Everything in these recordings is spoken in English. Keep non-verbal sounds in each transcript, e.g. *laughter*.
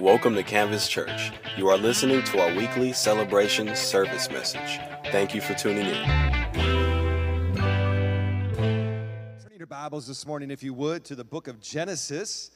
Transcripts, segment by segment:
Welcome to Canvas Church. You are listening to our weekly celebration service message. Thank you for tuning in. Turn your Bibles this morning, if you would, to the book of Genesis.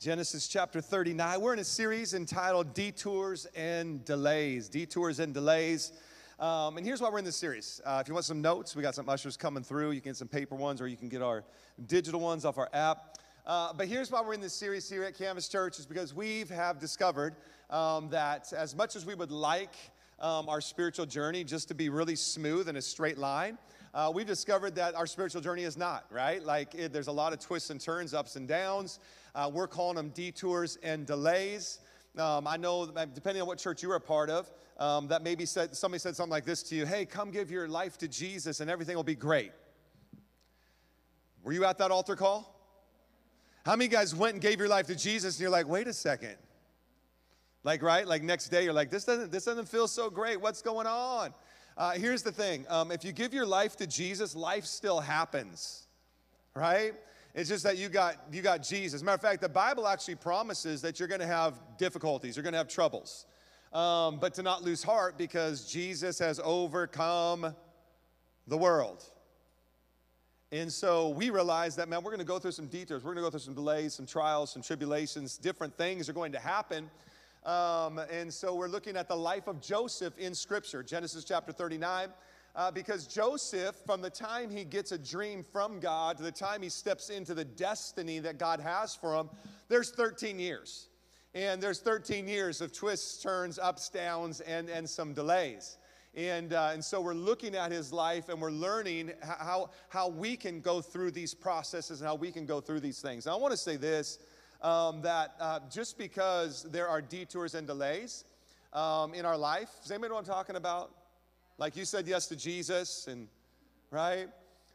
Genesis chapter 39. We're in a series entitled Detours and Delays. Detours and Delays. Um, and here's why we're in this series. Uh, if you want some notes, we got some ushers coming through. You can get some paper ones or you can get our digital ones off our app. Uh, but here's why we're in this series here at Canvas Church is because we have discovered um, that as much as we would like um, our spiritual journey just to be really smooth and a straight line, uh, we've discovered that our spiritual journey is not, right? Like it, there's a lot of twists and turns, ups and downs. Uh, we're calling them detours and delays. Um, I know, depending on what church you're a part of, um, that maybe said, somebody said something like this to you Hey, come give your life to Jesus and everything will be great. Were you at that altar call? How many guys went and gave your life to Jesus and you're like, wait a second? Like, right? Like next day, you're like, this doesn't, this doesn't feel so great. What's going on? Uh, here's the thing um, if you give your life to Jesus, life still happens, right? It's just that you got you got Jesus. Matter of fact, the Bible actually promises that you're going to have difficulties, you're going to have troubles, um, but to not lose heart because Jesus has overcome the world. And so we realize that, man, we're going to go through some detours. We're going to go through some delays, some trials, some tribulations. Different things are going to happen. Um, and so we're looking at the life of Joseph in Scripture, Genesis chapter 39. Uh, because Joseph, from the time he gets a dream from God to the time he steps into the destiny that God has for him, there's 13 years. And there's 13 years of twists, turns, ups, downs, and, and some delays. And, uh, and so we're looking at his life and we're learning how, how we can go through these processes and how we can go through these things. Now, I want to say this um, that uh, just because there are detours and delays um, in our life, does anybody know what I'm talking about? Like you said yes to Jesus, and right?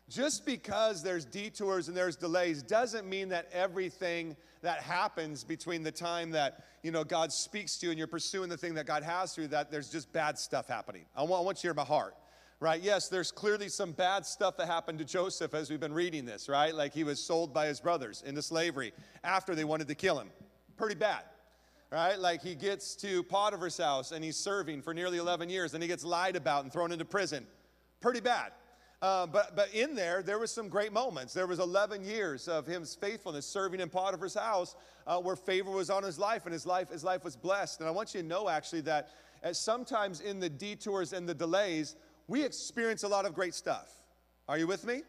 Just because there's detours and there's delays doesn't mean that everything that happens between the time that you know God speaks to you and you're pursuing the thing that God has you, that there's just bad stuff happening. I want, I want you to hear my heart. Right? Yes, there's clearly some bad stuff that happened to Joseph as we've been reading this, right? Like he was sold by his brothers into slavery after they wanted to kill him. Pretty bad right? Like he gets to Potiphar's house and he's serving for nearly 11 years and he gets lied about and thrown into prison. Pretty bad. Uh, but, but in there, there was some great moments. There was 11 years of his faithfulness serving in Potiphar's house uh, where favor was on his life and his life, his life was blessed. And I want you to know actually that sometimes in the detours and the delays, we experience a lot of great stuff. Are you with me?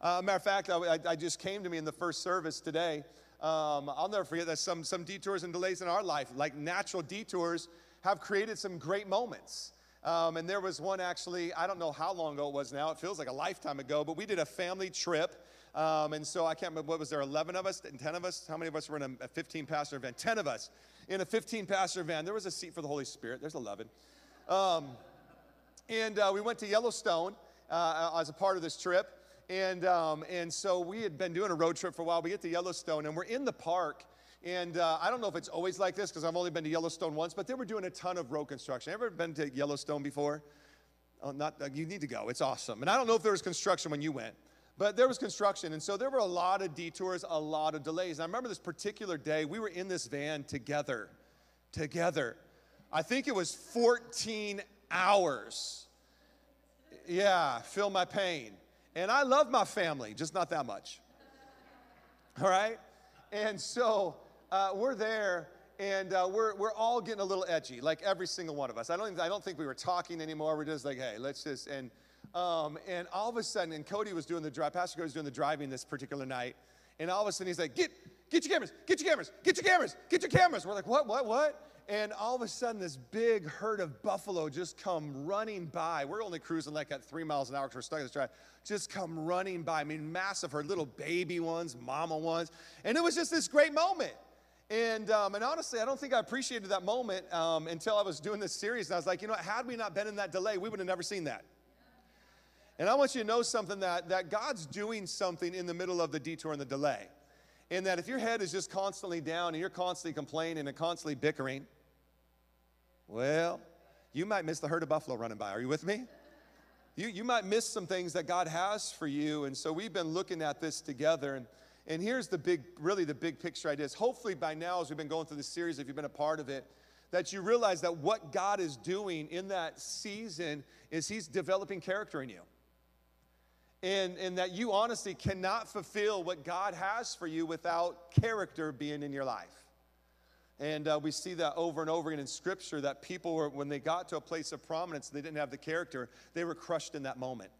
Uh, matter of fact, I, I, just came to me in the first service today. Um, I'll never forget that some, some detours and delays in our life, like natural detours, have created some great moments. Um, and there was one actually, I don't know how long ago it was now, it feels like a lifetime ago, but we did a family trip. Um, and so I can't remember, what was there, 11 of us, 10 of us? How many of us were in a, a 15 passenger van? 10 of us in a 15 passenger van. There was a seat for the Holy Spirit, there's 11. Um, and uh, we went to Yellowstone uh, as a part of this trip. And, um, and so we had been doing a road trip for a while. We get to Yellowstone and we're in the park. And uh, I don't know if it's always like this because I've only been to Yellowstone once, but they were doing a ton of road construction. Ever been to Yellowstone before? Oh, not, uh, you need to go. It's awesome. And I don't know if there was construction when you went, but there was construction. And so there were a lot of detours, a lot of delays. And I remember this particular day, we were in this van together, together. I think it was 14 hours. Yeah, feel my pain. And I love my family, just not that much. All right? And so uh, we're there and uh, we're, we're all getting a little edgy, like every single one of us. I don't, even, I don't think we were talking anymore. We're just like, hey, let's just, and, um, and all of a sudden, and Cody was doing the drive, Pastor Cody was doing the driving this particular night, and all of a sudden he's like, get, get your cameras, get your cameras, get your cameras, get your cameras. We're like, what, what, what? And all of a sudden, this big herd of buffalo just come running by. We're only cruising like at three miles an hour because we're stuck in this drive. Just come running by. I mean, massive herd, little baby ones, mama ones. And it was just this great moment. And, um, and honestly, I don't think I appreciated that moment um, until I was doing this series. And I was like, you know, had we not been in that delay, we would have never seen that. And I want you to know something that, that God's doing something in the middle of the detour and the delay. And that if your head is just constantly down and you're constantly complaining and constantly bickering, well, you might miss the herd of buffalo running by. Are you with me? You, you might miss some things that God has for you. And so we've been looking at this together. And, And here's the big, really the big picture idea hopefully by now, as we've been going through this series, if you've been a part of it, that you realize that what God is doing in that season is He's developing character in you. And, and that you honestly cannot fulfill what God has for you without character being in your life. And uh, we see that over and over again in Scripture that people were, when they got to a place of prominence, they didn't have the character, they were crushed in that moment.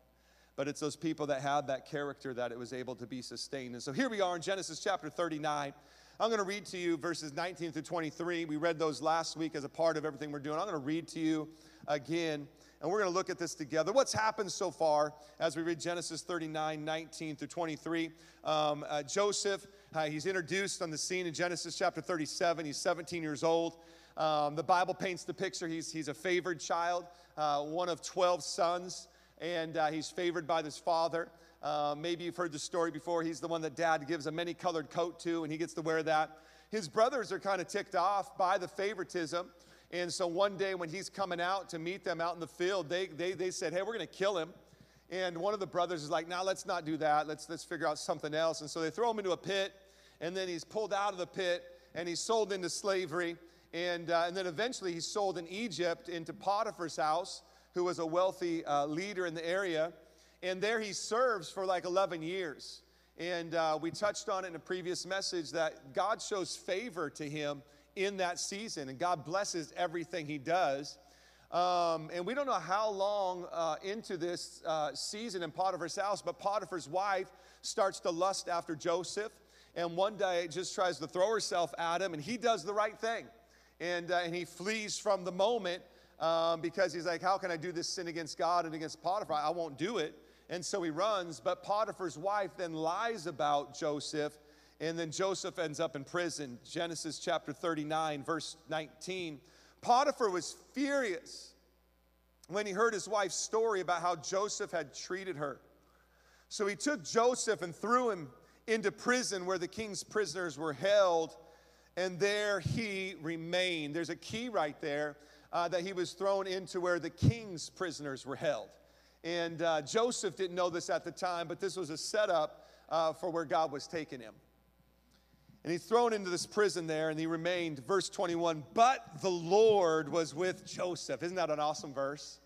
But it's those people that had that character that it was able to be sustained. And so here we are in Genesis chapter 39. I'm going to read to you verses 19 through 23. We read those last week as a part of everything we're doing. I'm going to read to you again, and we're going to look at this together. What's happened so far as we read Genesis 39, 19 through 23? Um, uh, Joseph, uh, he's introduced on the scene in Genesis chapter 37. He's 17 years old. Um, the Bible paints the picture. He's, he's a favored child, uh, one of 12 sons, and uh, he's favored by his father. Uh, maybe you've heard the story before. He's the one that dad gives a many colored coat to, and he gets to wear that. His brothers are kind of ticked off by the favoritism. And so one day when he's coming out to meet them out in the field, they, they, they said, Hey, we're going to kill him. And one of the brothers is like, Now nah, let's not do that. Let's, let's figure out something else. And so they throw him into a pit, and then he's pulled out of the pit and he's sold into slavery. And, uh, and then eventually he's sold in Egypt into Potiphar's house, who was a wealthy uh, leader in the area. And there he serves for like 11 years. And uh, we touched on it in a previous message that God shows favor to him in that season, and God blesses everything he does. Um, and we don't know how long uh, into this uh, season in Potiphar's house, but Potiphar's wife starts to lust after Joseph. And one day just tries to throw herself at him, and he does the right thing. And, uh, and he flees from the moment um, because he's like, How can I do this sin against God and against Potiphar? I won't do it. And so he runs, but Potiphar's wife then lies about Joseph, and then Joseph ends up in prison. Genesis chapter 39, verse 19. Potiphar was furious when he heard his wife's story about how Joseph had treated her. So he took Joseph and threw him into prison where the king's prisoners were held, and there he remained. There's a key right there uh, that he was thrown into where the king's prisoners were held. And uh, Joseph didn't know this at the time, but this was a setup uh, for where God was taking him. And he's thrown into this prison there, and he remained, verse 21, but the Lord was with Joseph. Isn't that an awesome verse?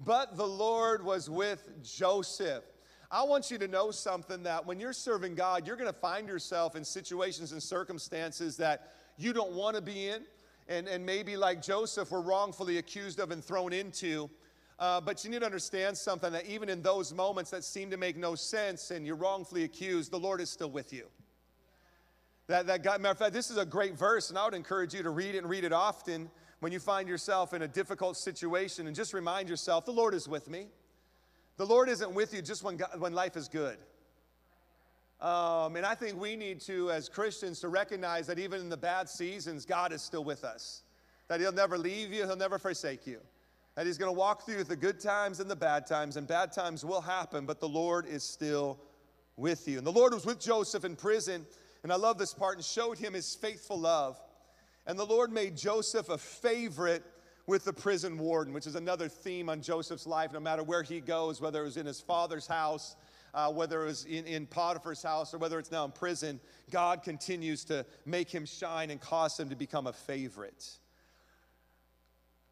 But the Lord was with Joseph. I want you to know something that when you're serving God, you're going to find yourself in situations and circumstances that you don't want to be in, and, and maybe like Joseph, were wrongfully accused of and thrown into. Uh, but you need to understand something that even in those moments that seem to make no sense and you're wrongfully accused, the Lord is still with you. That, that God, matter of fact, this is a great verse, and I would encourage you to read it and read it often when you find yourself in a difficult situation and just remind yourself the Lord is with me. The Lord isn't with you just when, God, when life is good. Um, and I think we need to, as Christians, to recognize that even in the bad seasons, God is still with us. That He'll never leave you, He'll never forsake you that he's going to walk through the good times and the bad times, and bad times will happen, but the Lord is still with you. And the Lord was with Joseph in prison, and I love this part, and showed him his faithful love. And the Lord made Joseph a favorite with the prison warden, which is another theme on Joseph's life, no matter where he goes, whether it was in his father's house. Uh, whether it was in, in Potiphar's house or whether it's now in prison, God continues to make him shine and cause him to become a favorite.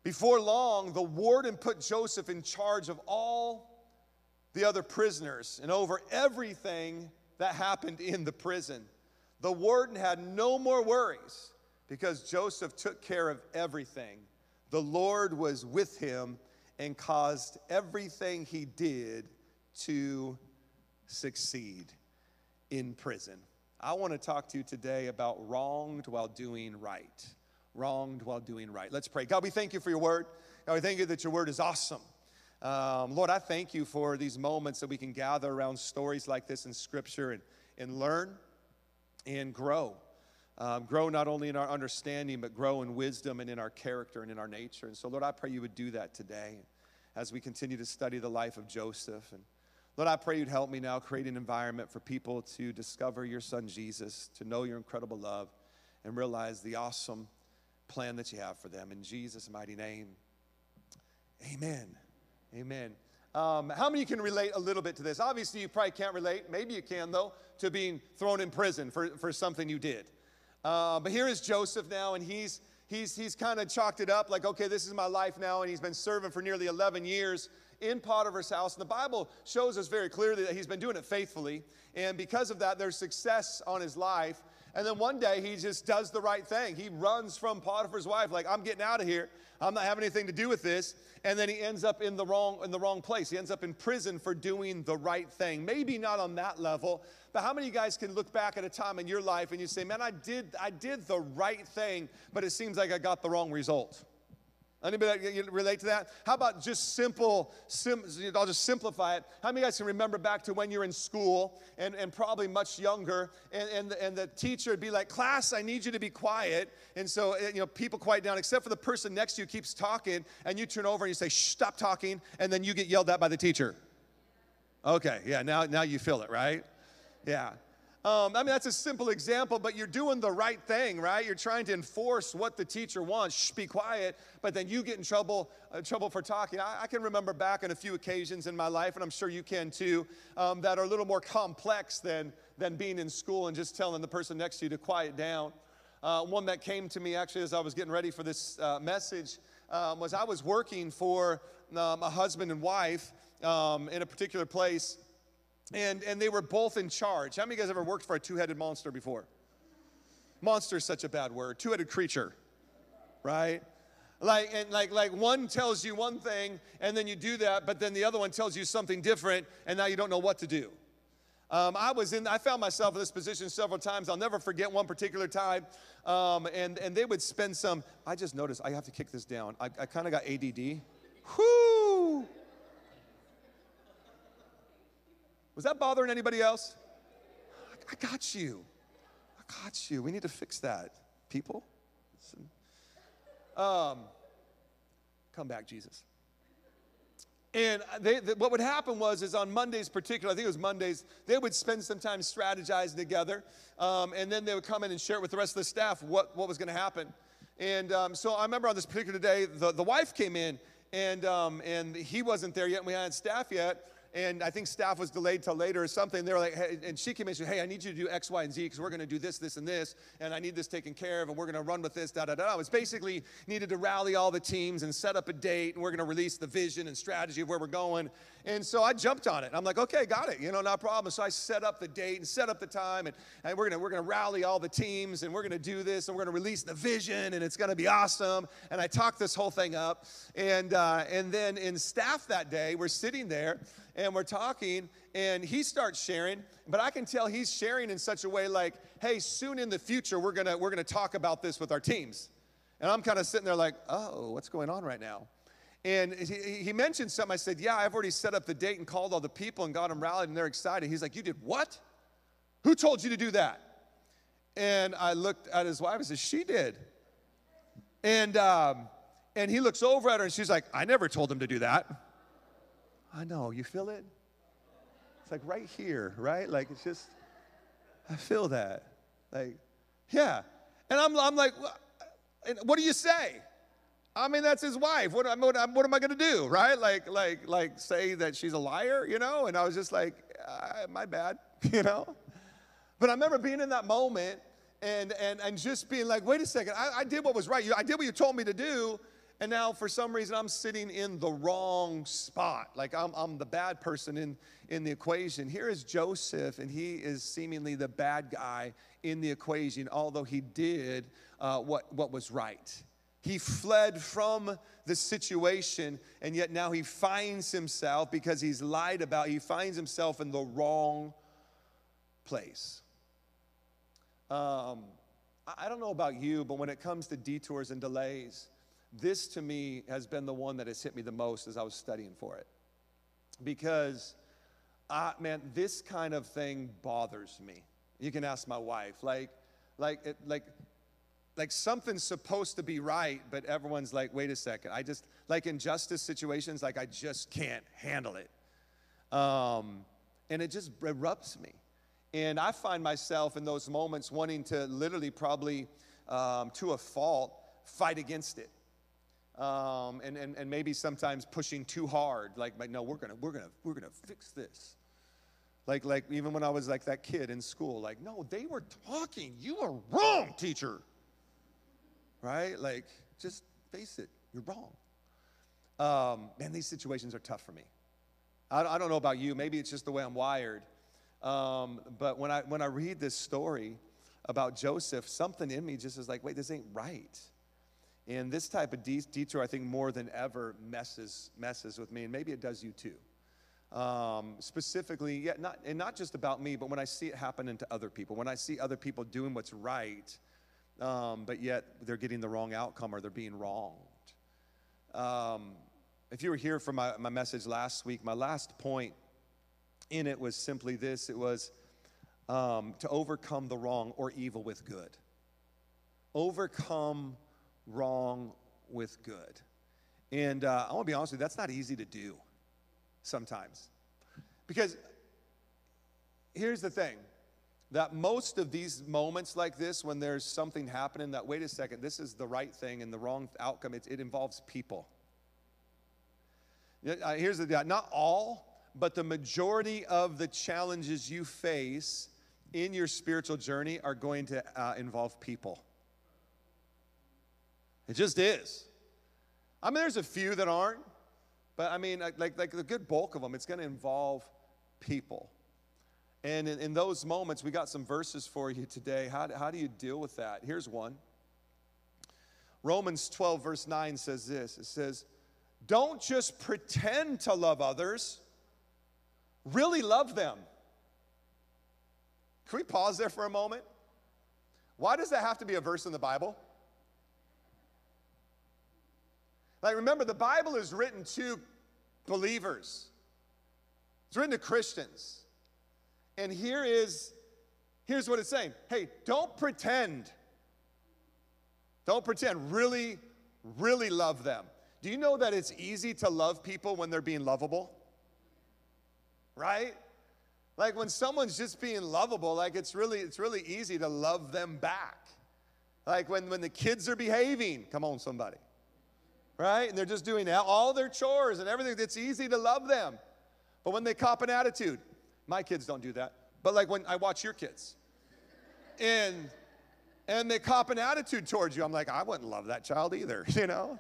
Before long, the warden put Joseph in charge of all the other prisoners and over everything that happened in the prison. The warden had no more worries because Joseph took care of everything. The Lord was with him and caused everything he did to succeed in prison. I want to talk to you today about wronged while doing right wronged while doing right. Let's pray. God, we thank you for your word. God, we thank you that your word is awesome. Um, Lord, I thank you for these moments that we can gather around stories like this in Scripture and, and learn and grow. Um, grow not only in our understanding, but grow in wisdom and in our character and in our nature. And so, Lord, I pray you would do that today as we continue to study the life of Joseph. And Lord, I pray you'd help me now create an environment for people to discover your son Jesus, to know your incredible love, and realize the awesome plan that you have for them. In Jesus' mighty name, amen. Amen. Um, how many can relate a little bit to this? Obviously, you probably can't relate. Maybe you can, though, to being thrown in prison for, for something you did. Uh, but here is Joseph now, and he's, he's, he's kind of chalked it up like, okay, this is my life now, and he's been serving for nearly 11 years in Potiphar's house. And the Bible shows us very clearly that he's been doing it faithfully. And because of that, there's success on his life. And then one day he just does the right thing. He runs from Potiphar's wife, like, I'm getting out of here. I'm not having anything to do with this. And then he ends up in the wrong in the wrong place. He ends up in prison for doing the right thing. Maybe not on that level, but how many of you guys can look back at a time in your life and you say, "Man, I did I did the right thing, but it seems like I got the wrong result." Anybody relate to that? How about just simple, sim, I'll just simplify it. How many guys can remember back to when you're in school and, and probably much younger, and, and, the, and the teacher would be like, class, I need you to be quiet. And so, eh, you know, people quiet down, except for the person next to you keeps talking, and you turn over and you say, stop talking, and then you get yelled at by the teacher. Okay, yeah, now, now you feel it, right? Yeah. Um, I mean, that's a simple example, but you're doing the right thing, right? You're trying to enforce what the teacher wants. Shh, be quiet. But then you get in trouble, uh, trouble for talking. I, I, can remember back on a few occasions in my life, and I'm sure you can too, um, that are a little more complex than, than being in school and just telling the person next to you to quiet down. Uh, one that came to me actually as I was getting ready for this uh, message um, was I was working for um, a husband and wife um, in a particular place and, and they were both in charge. How many of you guys ever worked for a two headed monster before? Monster is such a bad word. Two headed creature, right? Like, and like, like one tells you one thing, and then you do that, but then the other one tells you something different, and now you don't know what to do. Um, I was in, I found myself in this position several times. I'll never forget one particular time. Um, and, and they would spend some, I just noticed, I have to kick this down. I, I kind of got ADD. Whoo! Was that bothering anybody else? I got you. I got you. We need to fix that, people. Um, come back, Jesus. And they, they, what would happen was, is on Mondays, particular, I think it was Mondays, they would spend some time strategizing together, um, and then they would come in and share it with the rest of the staff what, what was going to happen. And um, so I remember on this particular day, the, the wife came in, and, um, and he wasn't there yet, and we hadn't staff yet and I think staff was delayed till later or something. They were like, hey, and she came in and said, hey, I need you to do X, Y, and Z because we're going to do this, this, and this, and I need this taken care of, and we're going to run with this, da, da, da. It was basically needed to rally all the teams and set up a date, and we're going to release the vision and strategy of where we're going. And so I jumped on it. I'm like, okay, got it, you know, no problem. So I set up the date and set up the time, and, and we're going we're gonna rally all the teams, and we're to do this, and we're to release the vision, and it's to be awesome. And I talked this whole thing up. And, uh, and then in staff that day, we're sitting there, and we're talking, and he starts sharing, but I can tell he's sharing in such a way like, hey, soon in the future, we're gonna, we're gonna talk about this with our teams. And I'm kind of sitting there like, oh, what's going on right now? And he, he mentioned something. I said, yeah, I've already set up the date and called all the people and got them rallied, and they're excited. He's like, you did what? Who told you to do that? And I looked at his wife and said, she did. And, um, and he looks over at her and she's like, I never told him to do that. I know, you feel it? It's like right here, right? Like it's just, I feel that. Like, yeah. And I'm, I'm like, what do you say? I mean, that's his wife. What, what, what am I going to do, right? Like, like, like say that she's a liar, you know? And I was just like, uh, my bad, *laughs* you know? But I remember being in that moment and, and, and just being like, wait a second, I, I did what was right. I did what you told me to do, and now, for some reason, I'm sitting in the wrong spot. Like I'm, I'm the bad person in, in the equation. Here is Joseph, and he is seemingly the bad guy in the equation, although he did uh, what, what was right. He fled from the situation, and yet now he finds himself because he's lied about, he finds himself in the wrong place. Um, I don't know about you, but when it comes to detours and delays, this to me has been the one that has hit me the most as I was studying for it. Because, uh, man, this kind of thing bothers me. You can ask my wife. Like, like, it, like, like something's supposed to be right, but everyone's like, wait a second. I just, like in justice situations, like I just can't handle it. Um, and it just erupts me. And I find myself in those moments wanting to literally, probably um, to a fault, fight against it um, and, and, and maybe sometimes pushing too hard. Like, like no, we're gonna, we're gonna, we're gonna fix this. Like, like even when I was like that kid in school, like, no, they were talking. You were wrong, teacher. Right? Like, just face it, you're wrong. Um, man, these situations are tough for me. I, I don't know about you. Maybe it's just the way I'm wired. Um, but when I when I read this story about Joseph, something in me just is like, wait, this ain't right. And this type of detour, I think, more than ever messes messes with me, and maybe it does you too. Um, specifically, yeah, not and not just about me, but when I see it happening to other people, when I see other people doing what's right, um, but yet they're getting the wrong outcome or they're being wronged. Um, if you were here for my, my message last week, my last point in it was simply this: it was um, to overcome the wrong or evil with good. Overcome wrong with good. And uh, I want to be honest with you, that's not easy to do sometimes. Because here's the thing that most of these moments like this, when there's something happening that, wait a second, this is the right thing and the wrong outcome, it, it involves people. Here's the not all, but the majority of the challenges you face in your spiritual journey are going to uh, involve people. It just is. I mean, there's a few that aren't, but I mean, like, like the good bulk of them, it's going to involve people. And in, in, those moments, we got some verses for you today. How, how do you deal with that? Here's one Romans 12, verse 9 says this it says, Don't just pretend to love others, really love them. Can we pause there for a moment? Why does that have to be a verse in the Bible? Like, remember, the Bible is written to believers, it's written to Christians. And here is here's what it's saying. Hey don't pretend. Don't pretend. Really really love them. Do you know that it's easy to love people when they're being lovable? Right? Like when someone's just being lovable like it's really it's really easy to love them back. Like when when the kids are behaving. Come on somebody. Right? And they're just doing all their chores and everything. It's easy to love them. But when they cop an attitude, my kids don't do that. But like when I watch your kids, and and they cop an attitude towards you, I'm like, I wouldn't love that child either, *laughs* you know?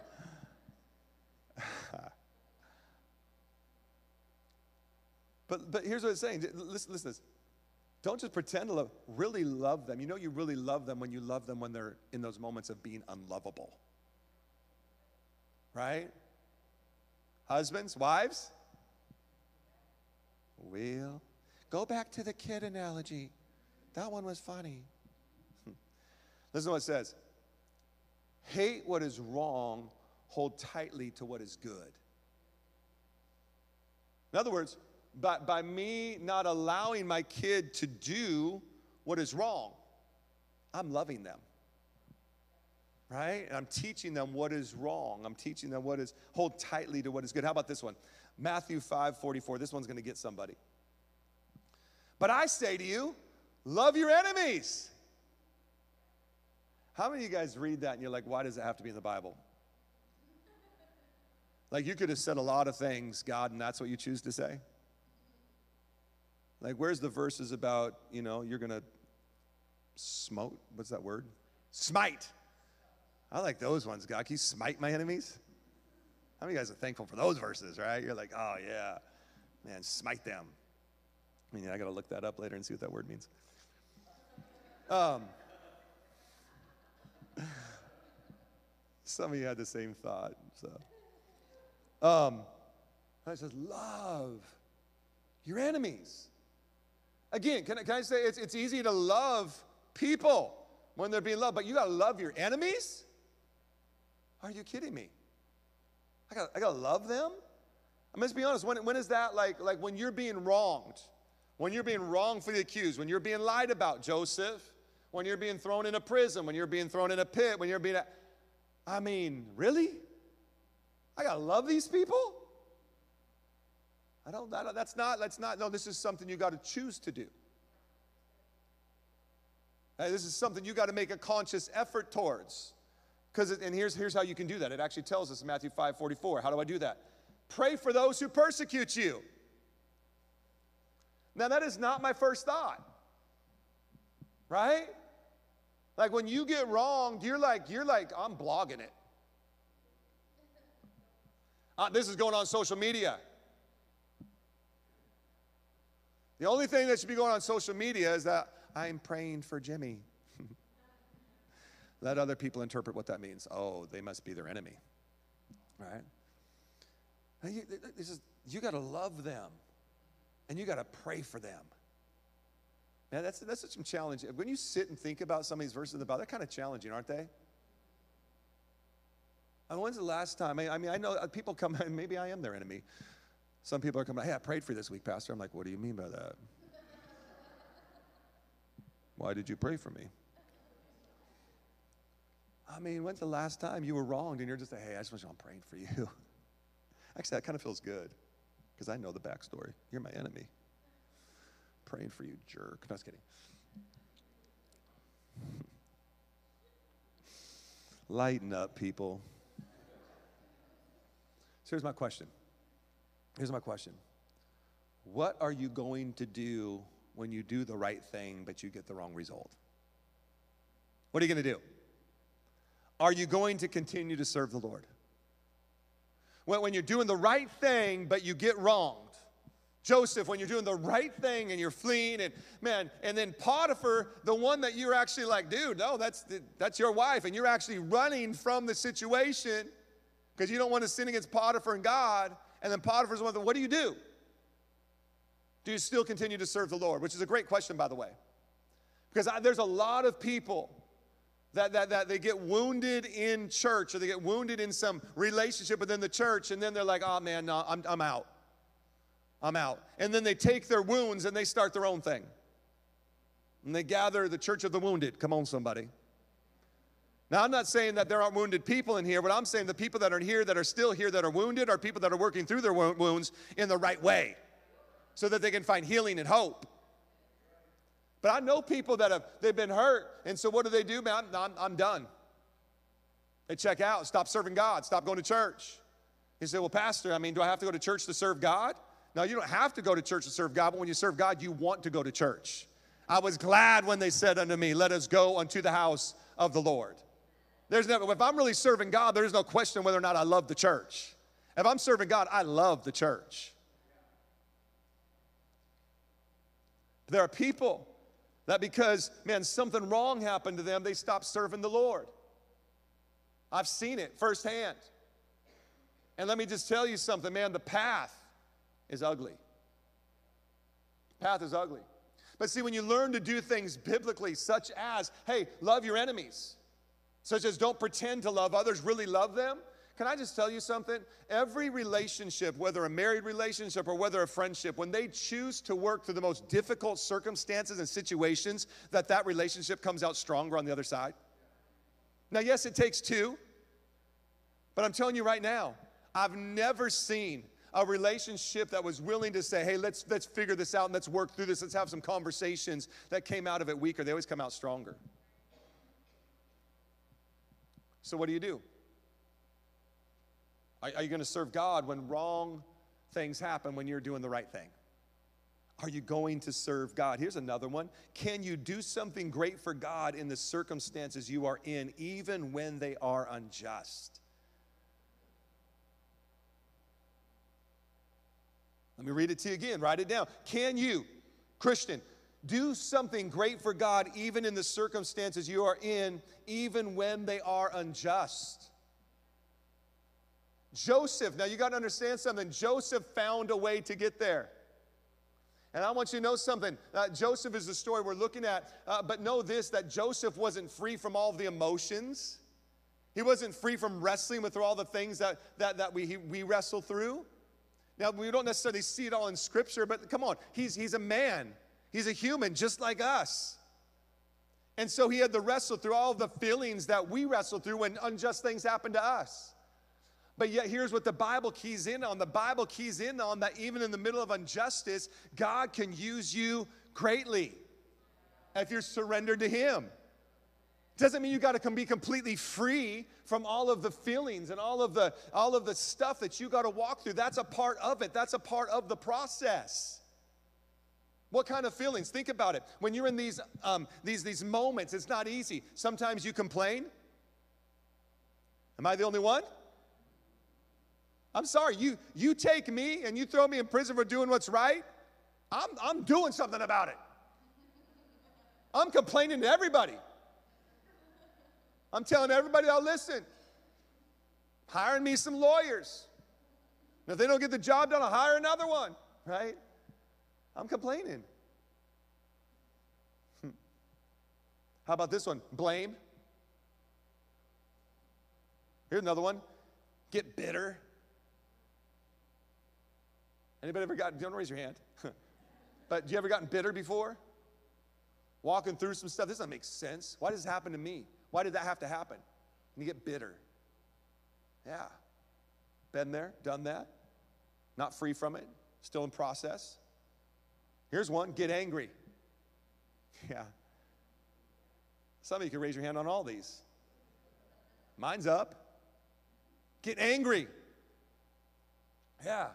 *sighs* but but here's what it's saying. Listen, listen this. Don't just pretend to love, really love them. You know you really love them when you love them when they're in those moments of being unlovable right? Husbands, wives? Will. Go back to the kid analogy. That one was funny. *laughs* Listen to what it says Hate what is wrong, hold tightly to what is good. In other words, by, by me not allowing my kid to do what is wrong, I'm loving them right? And I'm teaching them what is wrong. I'm teaching them what is, hold tightly to what is good. How about this one? Matthew 5 44. This one's going to get somebody. But I say to you, love your enemies. How many of you guys read that and you're like, why does it have to be in the Bible? Like, you could have said a lot of things, God, and that's what you choose to say? Like, where's the verses about, you know, you're going to smote? What's that word? Smite. I like those ones, God. Can you smite my enemies? How many of you guys are thankful for those verses, right? You're like, oh, yeah, man, smite them. I mean, I got to look that up later and see what that word means. Um, *sighs* some of you had the same thought, so. Um, I says, love your enemies. Again, can I, can I say it's, it's easy to love people when they're being loved, but you got to love your enemies? Are you kidding me? I got I to love them. I let's be honest. When, when is that like like when you're being wronged, when you're being wrongfully accused, when you're being lied about, Joseph, when you're being thrown in a prison, when you're being thrown in a pit, when you're being, I mean, really? I gotta love these people. I don't, I don't. That's not. That's not. No, this is something you got to choose to do. This is something you got to make a conscious effort towards Because and here's here's how you can do that. It actually tells us in Matthew 5 44. How do I do that? Pray for those who persecute you. Now, that is not my first thought. Right? Like when you get wronged, you're like, you're like, I'm blogging it. Uh, this is going on social media. The only thing that should be going on social media is that I'm praying for Jimmy. *laughs* Let other people interpret what that means. Oh, they must be their enemy. Right? You, you got to love them and you got to pray for them. Man, that's, that's such a challenge. When you sit and think about some of these verses in the Bible, they're kind of challenging, aren't they? Mean, when's the last time? I mean, I know uh, people come, *laughs* and maybe I am their enemy. Some people are coming, hey, I prayed for you this week, Pastor. I'm like, what do you mean by that? *laughs* Why did you pray for me? I mean, when's the last time you were wronged and you're just like, hey, I just want you I'm praying for you? *laughs* Actually, that kind of feels good because I know the backstory. You're my enemy. Praying for you, jerk. No, I kidding. *laughs* Lighten up, people. So here's my question. Here's my question. What are you going to do when you do the right thing but you get the wrong result? What are you going to do? Are you going to continue to serve the Lord? When, you're doing the right thing but you get wronged, Joseph, when you're doing the right thing and you're fleeing, and man, and then Potiphar, the one that you're actually like, dude, no, that's that's your wife, and you're actually running from the situation because you don't want to sin against Potiphar and God. And then Potiphar's one, what do you do? Do you still continue to serve the Lord? Which is a great question, by the way, because I, there's a lot of people that, that, that they get wounded in church or they get wounded in some relationship within the church, and then they're like, oh man, no, I'm, I'm out. I'm out. And then they take their wounds and they start their own thing. And they gather the church of the wounded. Come on, somebody. Now, I'm not saying that there aren't wounded people in here, but I'm saying the people that are here that are still here that are wounded are people that are working through their wounds in the right way so that they can find healing and hope. But I know people that have they've been hurt, and so what do they do, man? I'm, I'm done. They check out, stop serving God, stop going to church. He said, Well, Pastor, I mean, do I have to go to church to serve God? Now, you don't have to go to church to serve God, but when you serve God, you want to go to church. I was glad when they said unto me, Let us go unto the house of the Lord. There's never, if I'm really serving God, there's no question whether or not I love the church. If I'm serving God, I love the church. There are people that because, man, something wrong happened to them, they stopped serving the Lord. I've seen it firsthand. And let me just tell you something, man, the path is ugly. Path is ugly. But see, when you learn to do things biblically, such as, hey, love your enemies, such as don't pretend to love others, really love them. Can I just tell you something? Every relationship, whether a married relationship or whether a friendship, when they choose to work through the most difficult circumstances and situations, that that relationship comes out stronger on the other side. Now, yes, it takes two, but I'm telling you right now, I've never seen a relationship that was willing to say, hey, let's, let's figure this out and let's work through this, let's have some conversations that came out of it weaker. They always come out stronger. So, what do you do? Are, are you going to serve God when wrong things happen when you're doing the right thing? Are you going to serve God? Here's another one. Can you do something great for God in the circumstances you are in, even when they are unjust? Let me read it to you again. Write it down. Can you, Christian, do something great for God even in the circumstances you are in, even when they are unjust? Joseph, now you got to understand something. Joseph found a way to get there. And I want you to know something. Uh, Joseph is the story we're looking at, uh, but know this that Joseph wasn't free from all the emotions. He wasn't free from wrestling with all the things that, that, that we, we wrestle through. Now, we don't necessarily see it all in Scripture, but come on, he's, he's a man, he's a human just like us. And so he had to wrestle through all the feelings that we wrestle through when unjust things happen to us. But yet, here's what the Bible keys in on the Bible keys in on that even in the middle of injustice, God can use you greatly if you're surrendered to Him. Doesn't mean you got to be completely free from all of the feelings and all of the all of the stuff that you got to walk through. That's a part of it. That's a part of the process. What kind of feelings? Think about it. When you're in these um, these these moments, it's not easy. Sometimes you complain. Am I the only one? I'm sorry. You you take me and you throw me in prison for doing what's right. I'm I'm doing something about it. I'm complaining to everybody. I'm telling everybody I'll listen. Hiring me some lawyers. And if they don't get the job done, I'll hire another one, right? I'm complaining. Hmm. How about this one? Blame. Here's another one. Get bitter. Anybody ever gotten, don't raise your hand, *laughs* but you ever gotten bitter before? Walking through some stuff, this doesn't make sense. Why does this happen to me? Why did that have to happen? And you get bitter. Yeah. Been there, done that. Not free from it, still in process. Here's one get angry. *laughs* Yeah. Some of you can raise your hand on all these. Mine's up. Get angry. Yeah.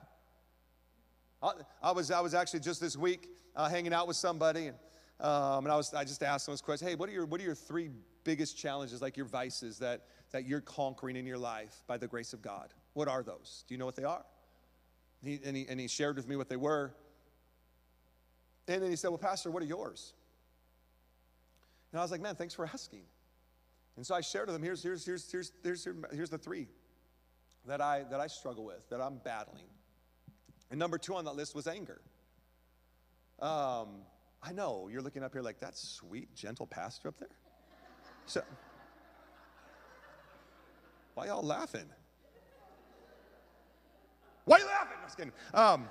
I, I was, I was actually just this week uh, hanging out with somebody, and, um, and I, was, I just asked them this question Hey, what are, your, what are your three biggest challenges, like your vices that, that you're conquering in your life by the grace of God? What are those? Do you know what they are? He, and, he, and he shared with me what they were. And then he said, Well, Pastor, what are yours? And I was like, Man, thanks for asking. And so I shared with him, here's, here's, here's, here's, here's, here's the three that I, that I struggle with, that I'm battling. And number two on that list was anger. Um, I know you're looking up here like that sweet, gentle pastor up there. So, why y'all laughing? Why are you laughing? I'm just kidding. Um,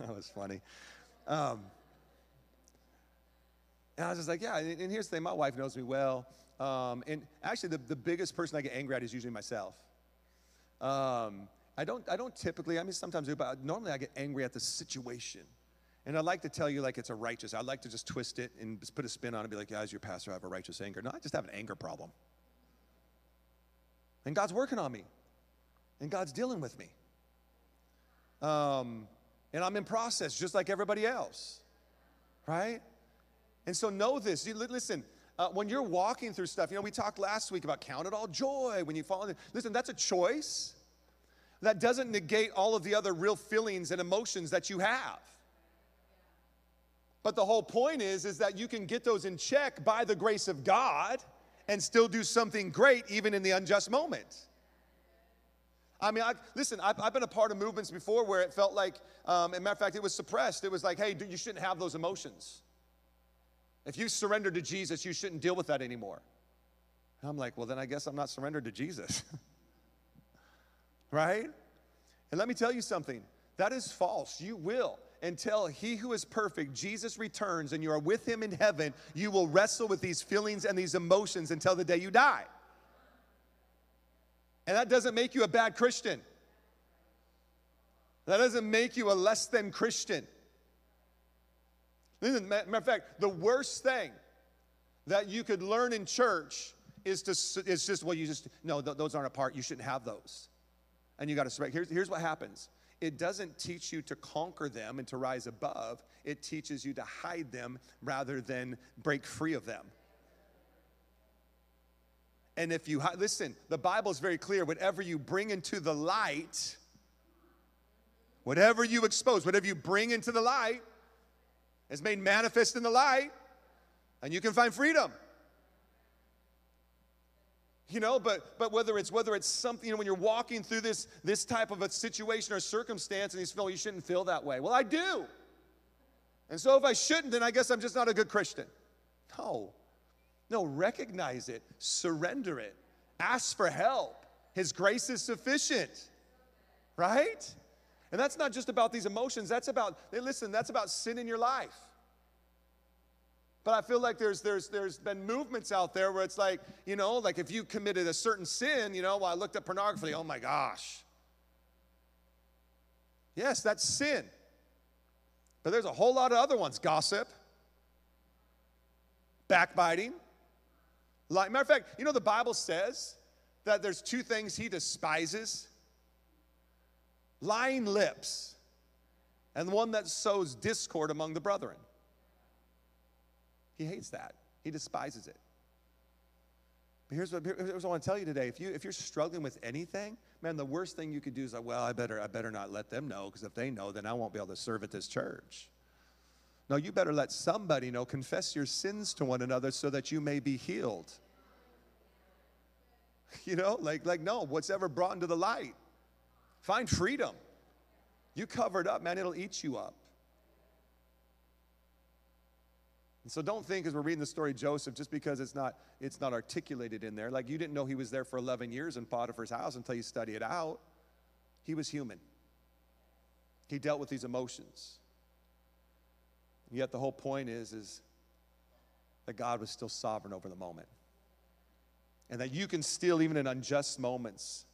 *laughs* that was funny. Um, and I was just like, yeah. And, and, here's the thing my wife knows me well. Um, and actually, the, the biggest person I get angry at is usually myself. Um, I, don't, I don't typically, I mean, sometimes do, but normally I get angry at the situation. And I'd like to tell you like it's a righteous. I'd like to just twist it and put a spin on it and be like, yeah, as your pastor, I have a righteous anger. No, I just have an anger problem. And God's working on me. And God's dealing with me. Um, and I'm in process just like everybody else. Right? And so know this. Listen, uh, when you're walking through stuff, you know, we talked last week about count it all joy when you fall in. Listen, that's a choice. That doesn't negate all of the other real feelings and emotions that you have. But the whole point is, is that you can get those in check by the grace of God and still do something great even in the unjust moment. I mean, I, listen, I've, I've, been a part of movements before where it felt like, um, matter of fact, it was suppressed. It was like, hey, you shouldn't have those emotions. If you surrender to Jesus, you shouldn't deal with that anymore. And I'm like, well, then I guess I'm not surrendered to Jesus. *laughs* right? And let me tell you something that is false. You will until he who is perfect, Jesus, returns and you are with him in heaven, you will wrestle with these feelings and these emotions until the day you die. And that doesn't make you a bad Christian. That doesn't make you a less than Christian. Listen, matter of fact, the worst thing that you could learn in church is to is just well, you just no, those aren't a part. You shouldn't have those. And you got to here's here's what happens it doesn't teach you to conquer them and to rise above. It teaches you to hide them rather than break free of them. And if you listen, the Bible is very clear whatever you bring into the light, whatever you expose, whatever you bring into the light is made manifest in the light, and you can find freedom you know but but whether it's whether it's something you know when you're walking through this this type of a situation or circumstance and you feel you shouldn't feel that way. Well i do. And so if i shouldn't then i guess i'm just not a good christian. No. No recognize it. Surrender it. Ask for help. His grace is sufficient. Right? And that's not just about these emotions. That's about listen that's about sin in your life but I feel like there's, there's, there's been movements out there where it's like, you know, like if you committed a certain sin, you know, I looked at pornography, oh my gosh. Yes, that's sin. But there's a whole lot of other ones gossip, backbiting, Lying. Matter of fact, you know the Bible says that there's two things he despises lying lips and one that sows discord among the brethren. He hates that, he despises it. But here's what, here's what I want to tell you today. If, you, if you're struggling with anything, man, the worst thing you could do is like, well, I better, I better not let them know because if they know, then I won't be able to serve at this church. No, you better let somebody know. Confess your sins to one another so that you may be healed. *laughs* You know, like, like no, what's ever brought into the light. Find freedom. You cover it up, man, it'll eat you up. And so don't think as we're reading the story Joseph, just because it's not, it's not articulated in there, like you didn't know he was there for 11 years in Potiphar's house until you study it out. He was human. He dealt with these emotions. And yet the whole point is, is that God was still sovereign over the moment. And that you can still, even in unjust moments,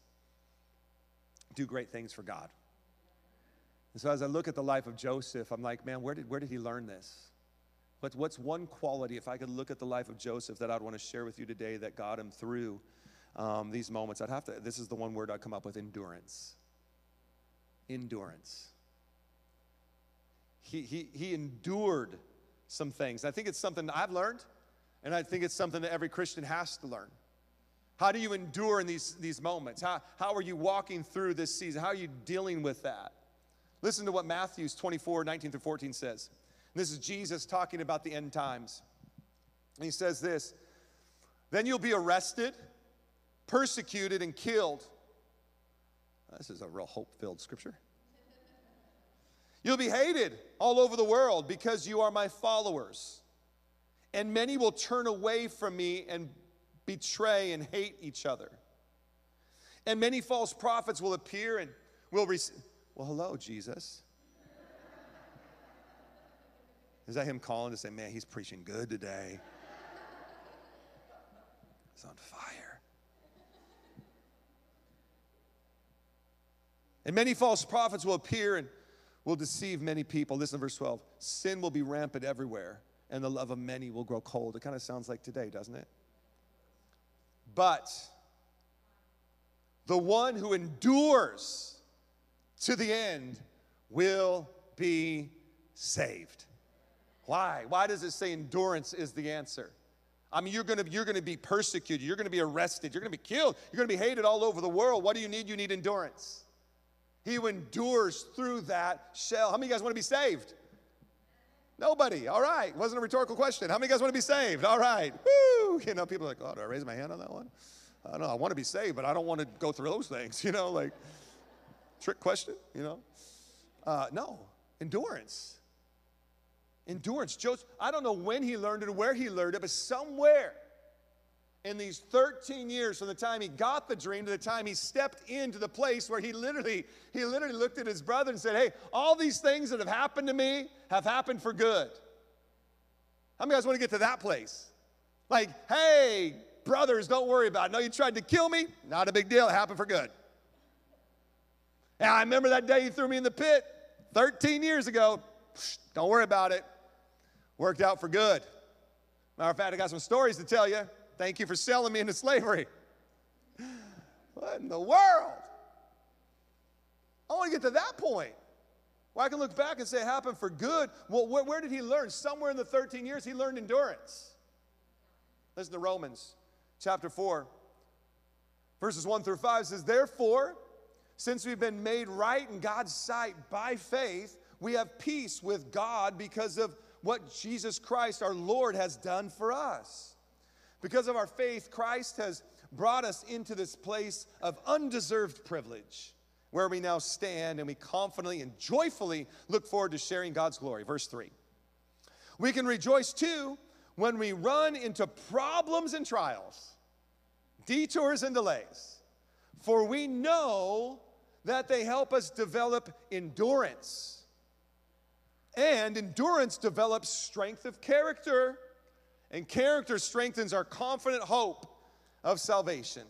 do great things for God. And so as I look at the life of Joseph, I'm like, man, where did, where did he learn this? What's, what's one quality, if I could look at the life of Joseph, that I'd want to share with you today that got him through um, these moments? I'd have to, this is the one word I'd come up with endurance. Endurance. He, he, he endured some things. I think it's something I've learned, and I think it's something that every Christian has to learn. How do you endure in these, these moments? How, how are you walking through this season? How are you dealing with that? Listen to what Matthew 24, 19 through 14 says. This is Jesus talking about the end times. And he says this Then you'll be arrested, persecuted, and killed. This is a real hope filled scripture. You'll be hated all over the world because you are my followers. And many will turn away from me and betray and hate each other. And many false prophets will appear and will receive. Well, hello, Jesus. Is that him calling to say, man, he's preaching good today? He's on fire. And many false prophets will appear and will deceive many people. Listen to verse 12. Sin will be rampant everywhere, and the love of many will grow cold. It kind of sounds like today, doesn't it? But the one who endures to the end will be saved. Why? Why does it say endurance is the answer? I mean, you're gonna, you're gonna be persecuted, you're gonna be arrested, you're gonna be killed, you're gonna be hated all over the world. What do you need? You need endurance. He who endures through that shall. How many of you guys wanna be saved? Nobody. All right. Wasn't a rhetorical question. How many of you guys want to be saved? All right. Woo. You know, people are like, oh, do I raise my hand on that one? I don't know. I want to be saved, but I don't want to go through those things. *laughs* You know, like, trick question, you know? Uh, no. Endurance. Endurance. Joseph, I don't know when he learned it or where he learned it, but somewhere in these 13 years from the time he got the dream to the time he stepped into the place where he literally he literally looked at his brother and said hey all these things that have happened to me have happened for good. How many guys want to get to that place? Like hey brothers don't worry about it. No you tried to kill me. Not a big deal. It happened for good. And i remember that day you threw me in the pit 13 years ago. Don't worry about it Worked out for good. Matter of fact, I got some stories to tell you. Thank you for selling me into slavery. What in the world? I want to get to that point where I can look back and say it happened for good. Well, where, where did he learn? Somewhere in the 13 years, he learned endurance. Listen to Romans chapter 4, verses 1 through 5 says, Therefore, since we've been made right in God's sight by faith, we have peace with God because of what Jesus Christ, our Lord, has done for us. Because of our faith, Christ has brought us into this place of undeserved privilege where we now stand and we confidently and joyfully look forward to sharing God's glory. Verse 3. We can rejoice too when we run into problems and trials, detours and delays, for we know that they help us develop endurance and endurance develops strength of character, and character strengthens our confident hope of salvation.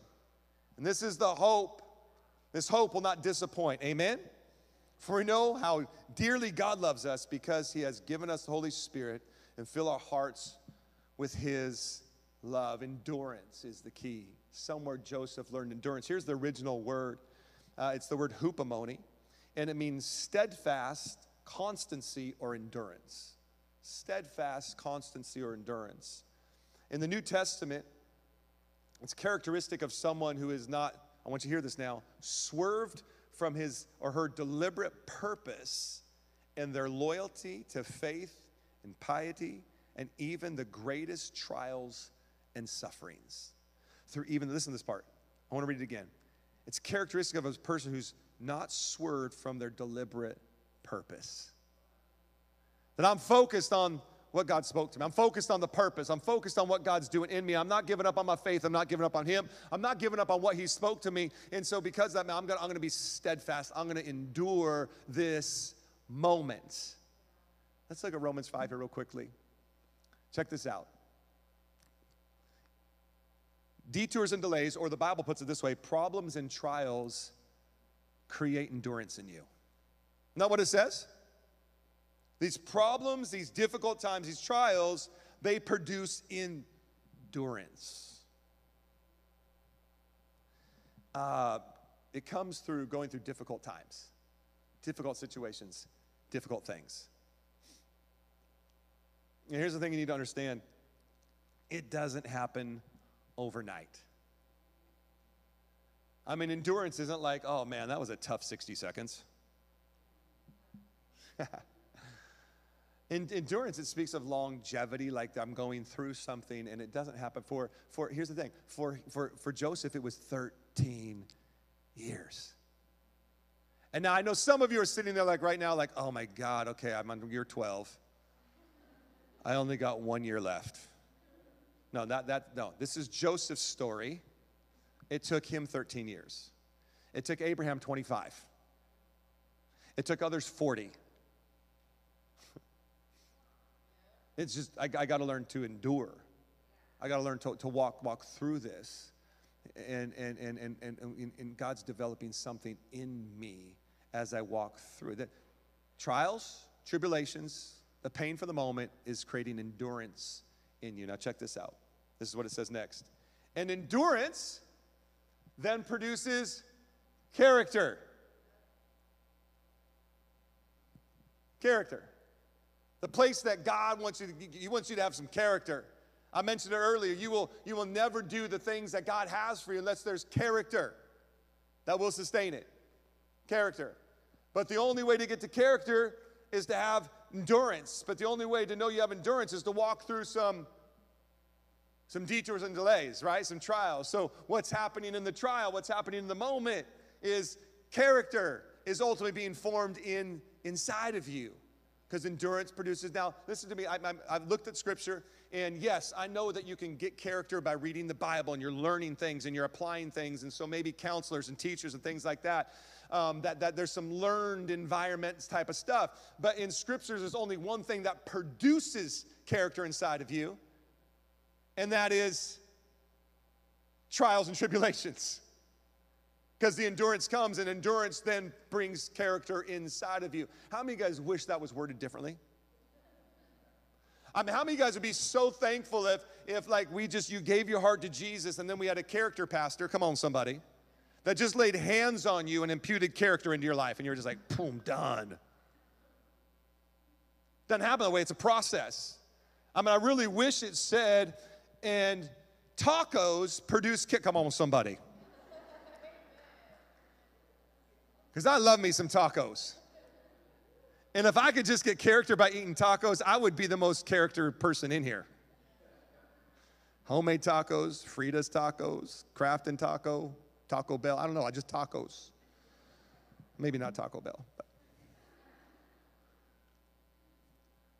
And this is the hope. This hope will not disappoint. Amen? For we know how dearly God loves us because he has given us the Holy Spirit and fill our hearts with his love. Endurance is the key. Somewhere Joseph learned endurance. Here's the original word uh, it's the word hupomone, and it means steadfast, constancy, or endurance. Steadfast, constancy, or endurance. In the New Testament, it's characteristic of someone who is not, I want you to hear this now, swerved from his or her deliberate purpose in their loyalty to faith and piety and even the greatest trials and sufferings. Through even, listen to this part. I want to read it again. It's characteristic of a person who's not swerved from their deliberate purpose. That I'm focused on what God spoke to me. I'm focused on the purpose. I'm focused on what God's doing in me. I'm not giving up on my faith. I'm not giving up on Him. I'm not giving up on what He spoke to me. And so, because of that, I'm going I'm to be steadfast. I'm going to endure this moment. Let's look at Romans 5 here, real quickly. Check this out. Detours and delays, or the Bible puts it this way problems and trials create endurance in you. Not what it says? These problems, these difficult times, these trials, they produce endurance. Uh, it comes through going through difficult times, difficult situations, difficult things. And here's the thing you need to understand it doesn't happen overnight. I mean, endurance isn't like, oh man, that was a tough 60 seconds. *laughs* In, endurance, it speaks of longevity, like I'm going through something and it doesn't happen. For, for here's the thing for, for, for Joseph, it was 13 years. And now I know some of you are sitting there like right now, like, oh my God, okay, I'm on year 12. I only got one year left. No, not that, no, this is Joseph's story. It took him 13 years. It took Abraham 25. It took others 40. It's just, I, I got to learn to endure. I got to learn to, walk, walk through this. And, and, and, and, and, and God's developing something in me as I walk through that. Trials, tribulations, the pain for the moment is creating endurance in you. Now, check this out. This is what it says next. And endurance then produces character. Character. The place that God wants you to, He wants you to have some character. I mentioned it earlier. You will, you will never do the things that God has for you unless there's character that will sustain it. Character. But the only way to get to character is to have endurance. But the only way to know you have endurance is to walk through some some detours and delays, right? Some trials. So what's happening in the trial, what's happening in the moment is character is ultimately being formed in inside of you because endurance produces. Now, listen to me. I, have looked at scripture, and yes, I know that you can get character by reading the Bible and you're learning things and you're applying things. And so maybe counselors and teachers and things like that, um, that, that there's some learned environments type of stuff. But in scriptures, there's only one thing that produces character inside of you, and that is trials and tribulations because the endurance comes and endurance then brings character inside of you. How many guys wish that was worded differently? I mean, how many guys would be so thankful if, if like we just, you gave your heart to Jesus and then we had a character pastor, come on somebody, that just laid hands on you and imputed character into your life and you're just like, boom, done. Doesn't happen that way, it's a process. I mean, I really wish it said, and tacos produce, kick. come on somebody. Because I love me some tacos. And if I could just get character by eating tacos, I would be the most character person in here. Homemade tacos, Frida's tacos, Kraft and taco, Taco Bell. I don't know, I just tacos. Maybe not Taco Bell. But.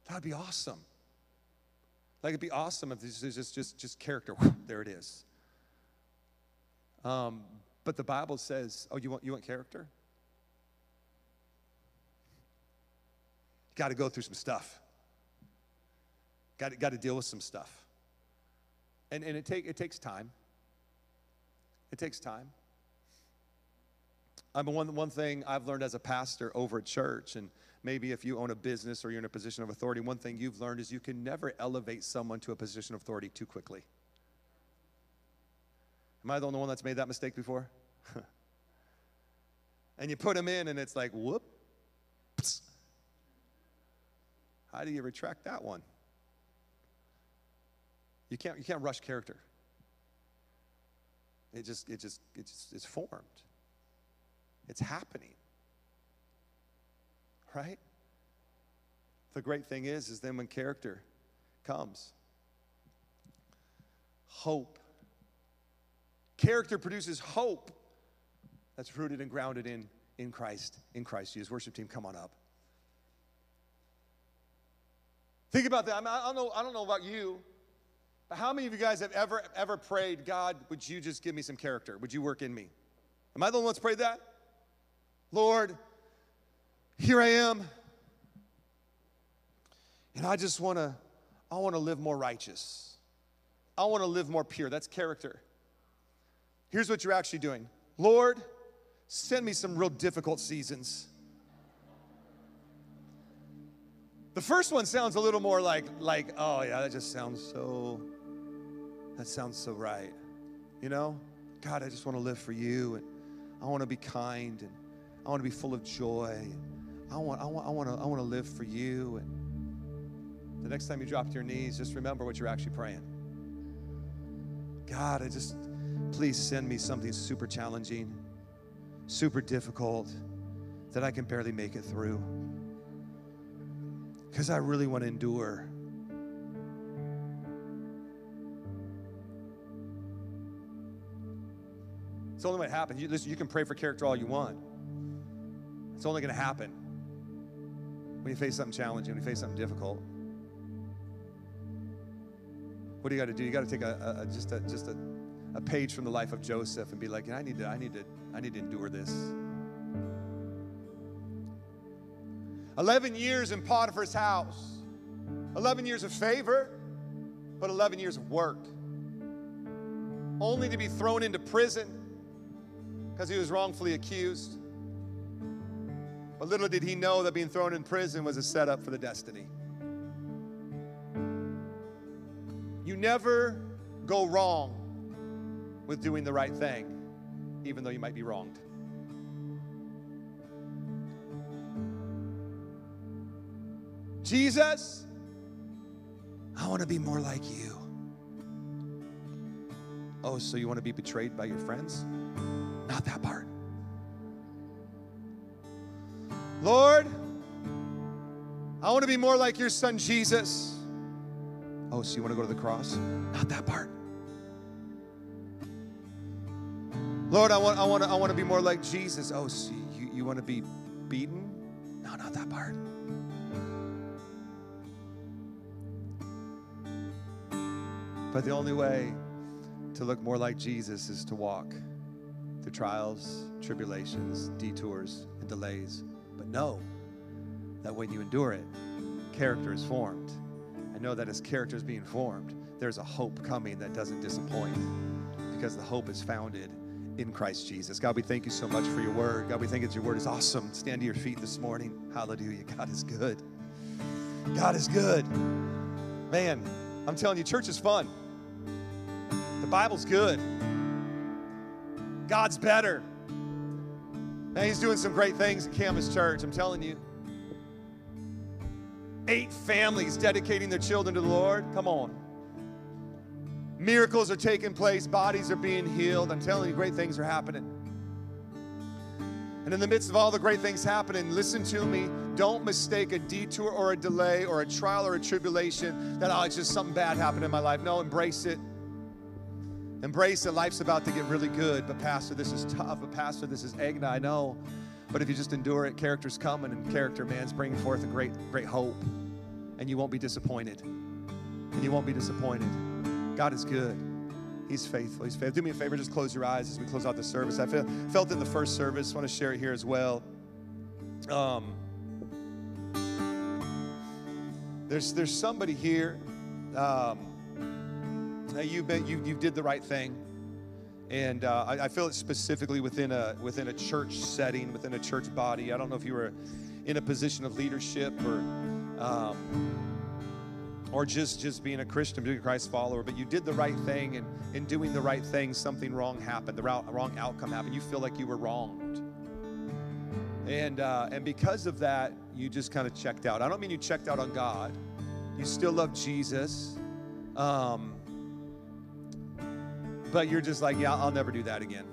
That'd be awesome. Like it'd be awesome if this is just just just character. *laughs* there it is. Um, but the Bible says, "Oh, you want you want character? Got to go through some stuff. Got to, got to deal with some stuff. And, and it, take, it takes time. It takes time. I mean, one, one thing I've learned as a pastor over at church, and maybe if you own a business or you're in a position of authority, one thing you've learned is you can never elevate someone to a position of authority too quickly. Am I the only one that's made that mistake before? *laughs* and you put them in, and it's like, whoop. How do you retract that one? You can't, you can't rush character. It just, it just, it just, it's formed. It's happening. Right? The great thing is, is then when character comes, hope. Character produces hope that's rooted and grounded in, in Christ, in Christ Jesus. Worship team, come on up. Think about that. I, mean, I, don't know, I don't know about you, but how many of you guys have ever, ever prayed, God, would you just give me some character? Would you work in me? Am I the one that's prayed that? Lord, here I am. And I just want to, I want to live more righteous. I want to live more pure. That's character. Here's what you're actually doing Lord, send me some real difficult seasons. The first one sounds a little more like, like, oh yeah, that just sounds so, that sounds so right. You know? God, I just want to live for you and I want to be kind and I want to be full of joy. I want, I want, I want to, I want to live for you. And the next time you drop to your knees, just remember what you're actually praying. God, I just, please send me something super challenging, super difficult that I can barely make it through because I really want to endure. It's only what happens. You, listen, you can pray for character all you want. It's only going to happen when you face something challenging, when you face something difficult. What do you got to do? You got to take a, a, just a just a, a page from the life of Joseph and be like, I need to, I need to, I need to endure this. 11 years in Potiphar's house, 11 years of favor, but 11 years of work. Only to be thrown into prison because he was wrongfully accused. But little did he know that being thrown in prison was a setup for the destiny. You never go wrong with doing the right thing, even though you might be wronged. Jesus, I want to be more like you. Oh, so you want to be betrayed by your friends? Not that part. Lord, I want to be more like your son Jesus. Oh, so you want to go to the cross? Not that part. Lord, I want, I want, to, I want to be more like Jesus. Oh, so you, you want to be beaten? No, not that part. But the only way to look more like Jesus is to walk through trials, tribulations, detours, and delays. But know that when you endure it, character is formed. And know that as character is being formed, there's a hope coming that doesn't disappoint because the hope is founded in Christ Jesus. God, we thank you so much for your word. God, we think that your word is awesome. Stand to your feet this morning. Hallelujah. God is good. God is good. Man, I'm telling you, church is fun. The Bible's good. God's better. And he's doing some great things at Camas Church, I'm telling you. Eight families dedicating their children to the Lord. Come on. Miracles are taking place, bodies are being healed. I'm telling you, great things are happening. And in the midst of all the great things happening, listen to me. Don't mistake a detour or a delay or a trial or a tribulation that, oh, it's just something bad happened in my life. No, embrace it. Embrace that life's about to get really good, but Pastor, this is tough. But Pastor, this is agony. I know. But if you just endure it, character's coming, and character, man's bringing forth a great, great hope. And you won't be disappointed. And you won't be disappointed. God is good. He's faithful. He's faithful. Do me a favor, just close your eyes as we close out the service. I feel, felt in the first service. Want to share it here as well. Um, there's, there's somebody here. Um, you've been you you did the right thing, and uh, I, I, feel it specifically within a within a church setting, within a church body. I don't know if you were in a position of leadership or um, or just just being a Christian, being a Christ follower, but you did the right thing, and in doing the right thing, something wrong happened. The wrong outcome happened. You feel like you were wronged, and uh, and because of that, you just kind of checked out. I don't mean you checked out on God. You still love Jesus, um, but you're just like, yeah, I'll never do that again.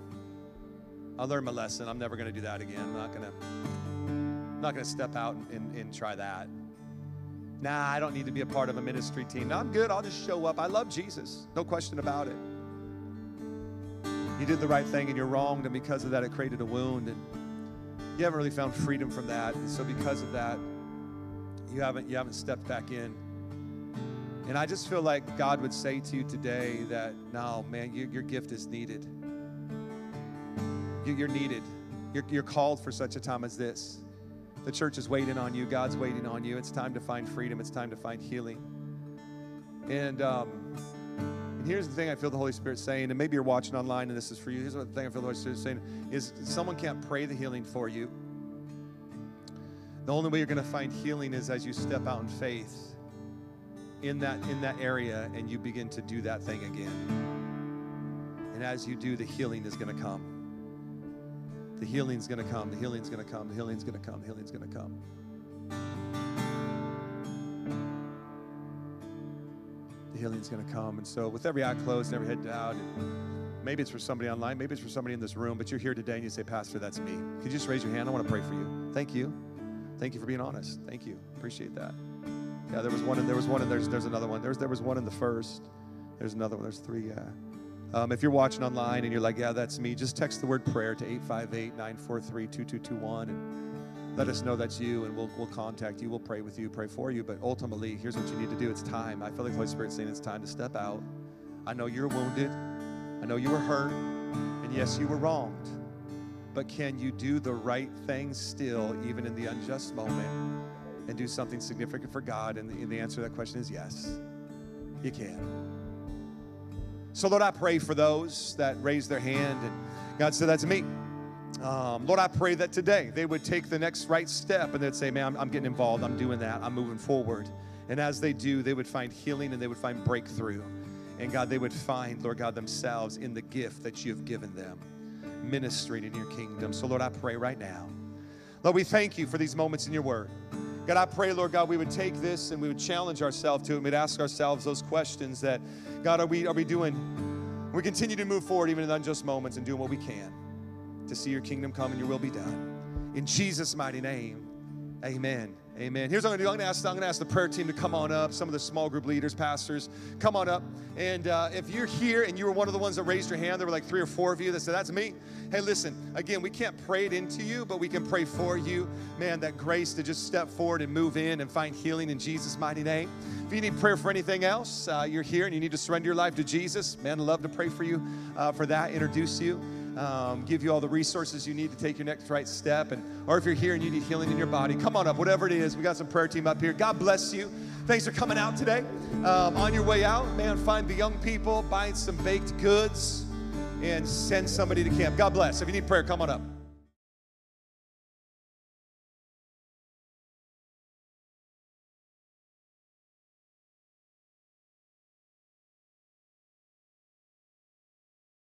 I learned my lesson. I'm never going to do that again. I'm not going to. not going to step out and, and, and try that. Nah, I don't need to be a part of a ministry team. No, I'm good. I'll just show up. I love Jesus. No question about it. You did the right thing and you're wronged, and because of that, it created a wound. And you haven't really found freedom from that. And so because of that, you haven't you haven't stepped back in. And I just feel like God would say to you today that, no, man, you, your gift is needed. You, are needed. You're, you're called for such a time as this. The church is waiting on you. God's waiting on you. It's time to find freedom. It's time to find healing. And, um, and here's the thing I feel the Holy Spirit saying, and maybe you're watching online and this is for you. Here's what the thing I feel the Holy Spirit saying is someone can't pray the healing for you. The only way you're going to find healing is as you step out in faith in that in that area and you begin to do that thing again. And as you do, the healing is going to come. The healing's going to come. The healing's going to come. The healing's going to come. The healing's going to come. The healing's going to come. And so, with every eye closed and every head bowed, maybe it's for somebody online, maybe it's for somebody in this room, but you're here today and you say, Pastor, that's me. Could you just raise your hand? I want to pray for you. Thank you. Thank you for being honest. Thank you. Appreciate that. Yeah, there was one, and there was one, and there's there's another one. There's there was one in the first. There's another one. There's three. Yeah. Um, if you're watching online and you're like, yeah, that's me, just text the word prayer to 858 943 2221 and let us know that's you, and we'll, we'll contact you. We'll pray with you, pray for you. But ultimately, here's what you need to do it's time. I feel like the Holy Spirit's saying it's time to step out. I know you're wounded, I know you were hurt, and yes, you were wronged. But can you do the right thing still, even in the unjust moment, and do something significant for God? And the, and the answer to that question is yes, you can. So, Lord, I pray for those that raise their hand, and God said, That's me. Um, Lord, I pray that today they would take the next right step and they'd say, Man, I'm, I'm getting involved. I'm doing that. I'm moving forward. And as they do, they would find healing and they would find breakthrough. And God, they would find, Lord God, themselves in the gift that you have given them, ministering in your kingdom. So, Lord, I pray right now. Lord, we thank you for these moments in your word. God, I pray, Lord God, we would take this and we would challenge ourselves to it. We'd ask ourselves those questions that, God, are we, are we doing? We continue to move forward even in unjust moments and doing what we can to see your kingdom come and your will be done. In Jesus' mighty name, amen. Amen. Here's what I'm to do. I'm to ask, I'm to ask the prayer team to come on up. Some of the small group leaders, pastors, come on up. And uh, if you're here and you were one of the ones that raised your hand, there were like three or four of you that said, That's me. Hey, listen, again, we can't pray it into you, but we can pray for you. Man, that grace to just step forward and move in and find healing in Jesus' mighty name. If you need prayer for anything else, uh, you're here and you need to surrender your life to Jesus, man, I'd love to pray for you uh, for that, introduce you um, give you all the resources you need to take your next right step. And or if you're here and you need healing in your body, come on up, whatever it is. We got some prayer team up here. God bless you. Thanks for coming out today. Um, on your way out, man, find the young people, buy some baked goods, and send somebody to camp. God bless. If you need prayer, come on up.